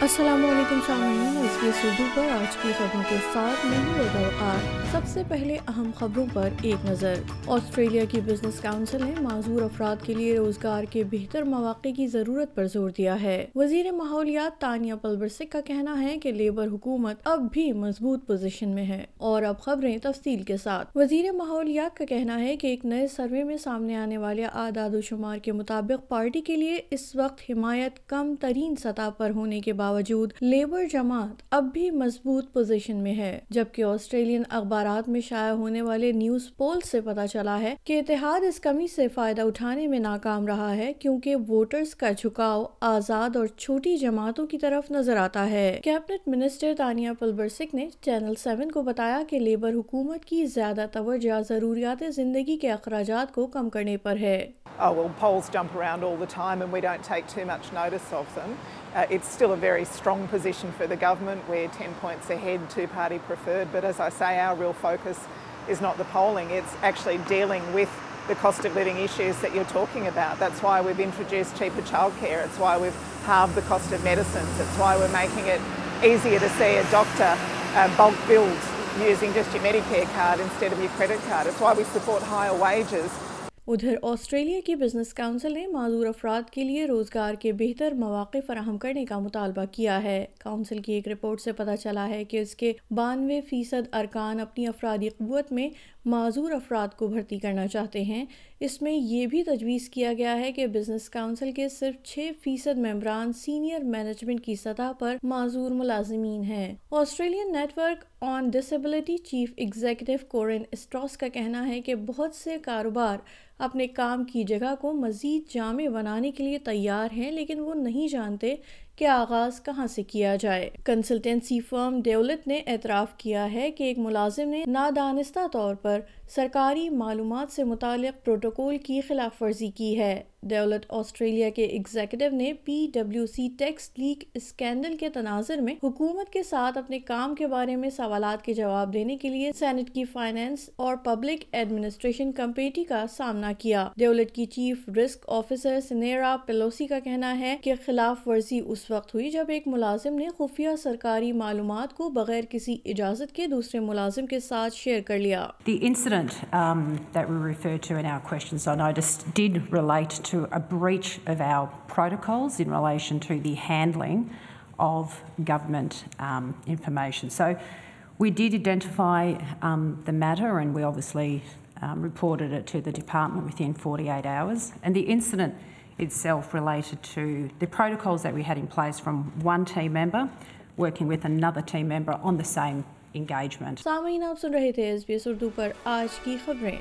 السلام علیکم سامعین ایس بی اردو پر آج کی خبروں کے ساتھ میں ہوں توقار سب سے پہلے اہم خبروں پر ایک نظر۔ آسٹریلیا کی بزنس کاؤنسل نے معذور افراد کے لیے روزگار کے بہتر مواقع کی ضرورت پر زور دیا ہے۔ وزیر ماحولیات تانیہ پلبرسک کا کہنا ہے کہ لیبر حکومت اب بھی مضبوط پوزیشن میں ہے۔ اور اب خبریں تفصیل کے ساتھ۔ وزیر ماحولیات کا کہنا ہے کہ ایک نئے سروے میں سامنے آنے والے اعداد و شمار کے مطابق پارٹی کے لیے اس وقت حمایت کم ترین سطح پر ہونے کے باوجود لیبر جماعت اب بھی مضبوط پوزیشن میں ہے جبکہ آسٹریلین اخبارات میں شائع ہونے والے نیوز پول سے پتا چلا ہے کہ اتحاد اس کمی سے فائدہ اٹھانے میں ناکام رہا ہے کیونکہ ووٹرز کا جھکاؤ آزاد اور چھوٹی جماعتوں کی طرف نظر آتا ہے کیبنٹ منسٹر تانیہ پلبرسک نے چینل سیون کو بتایا کہ لیبر حکومت کی زیادہ توجہ ضروریات زندگی کے اخراجات کو کم کرنے پر ہے oh, well, polls jump around all the time and we don't take too much notice of them. Uh, it's still a very very strong position for the government. We're 10 points ahead, two party preferred. But as I say, our real focus is not the polling, it's actually dealing with the cost of living issues that you're talking about. That's why we've introduced cheaper childcare. It's why we've halved the cost of medicines. It's why we're making it easier to see a doctor uh, bulk billed using just your Medicare card instead of your credit card. It's why we support higher wages. ادھر Australia کی business council نے معذور افراد کے لیے روزگار کے بہتر مواقع فراہم کرنے کا مطالبہ کیا ہے۔ کاؤنسل کی ایک رپورٹ سے پتہ چلا ہے کہ اس کے بانوے فیصد ارکان اپنی افرادی قوت میں معذور افراد کو بھرتی کرنا چاہتے ہیں۔ اس میں یہ بھی تجویز کیا گیا ہے کہ بزنس کاؤنسل کے صرف چھ فیصد ممبران سینئر مینجمنٹ کی سطح پر معذور ملازمین ہیں۔ Australian network on disability chief executive Corinne Strauss کا کہنا ہے کہ بہت سے کاروبار اپنے کام کی جگہ کو مزید جامع بنانے کے لیے تیار ہیں لیکن وہ نہیں جانتے کہ آغاز کہاں سے کیا جائے۔ کنسلٹنسی فرم ڈیولٹ نے اعتراف کیا ہے کہ ایک ملازم نے نادانستہ طور پر سرکاری معلومات سے متعلق پروٹوکول کی خلاف ورزی کی ہے۔ ڈیولٹ آسٹریلیا کے ایگزیکٹو نے P W C tax leak scandal کے تناظر میں حکومت کے ساتھ اپنے کام کے بارے میں سوالات کے جواب دینے کے لیے سینٹ کی فائنینس اور پبلک ایڈمنسٹریشن کمیٹی کا سامنا کیا۔ ڈیولٹ کی chief risk officer Sanira Pelosi کا کہنا ہے کہ خلاف ورزی اس وقت ہوئی جب ایک ملازم نے خفیہ سرکاری معلومات کو بغیر کسی اجازت کے دوسرے ملازم کے ساتھ شیئر کر لیا to a breach of our protocols in relation to the handling of government um, information. So we did identify um, the matter and we obviously um, reported it to the department within 48 hours. And the incident itself related to the protocols that we had in place from one team member working with another team member on the same engagement. سامعین آپ سن رہے تھے S B S Urdu پر آج کی خبریں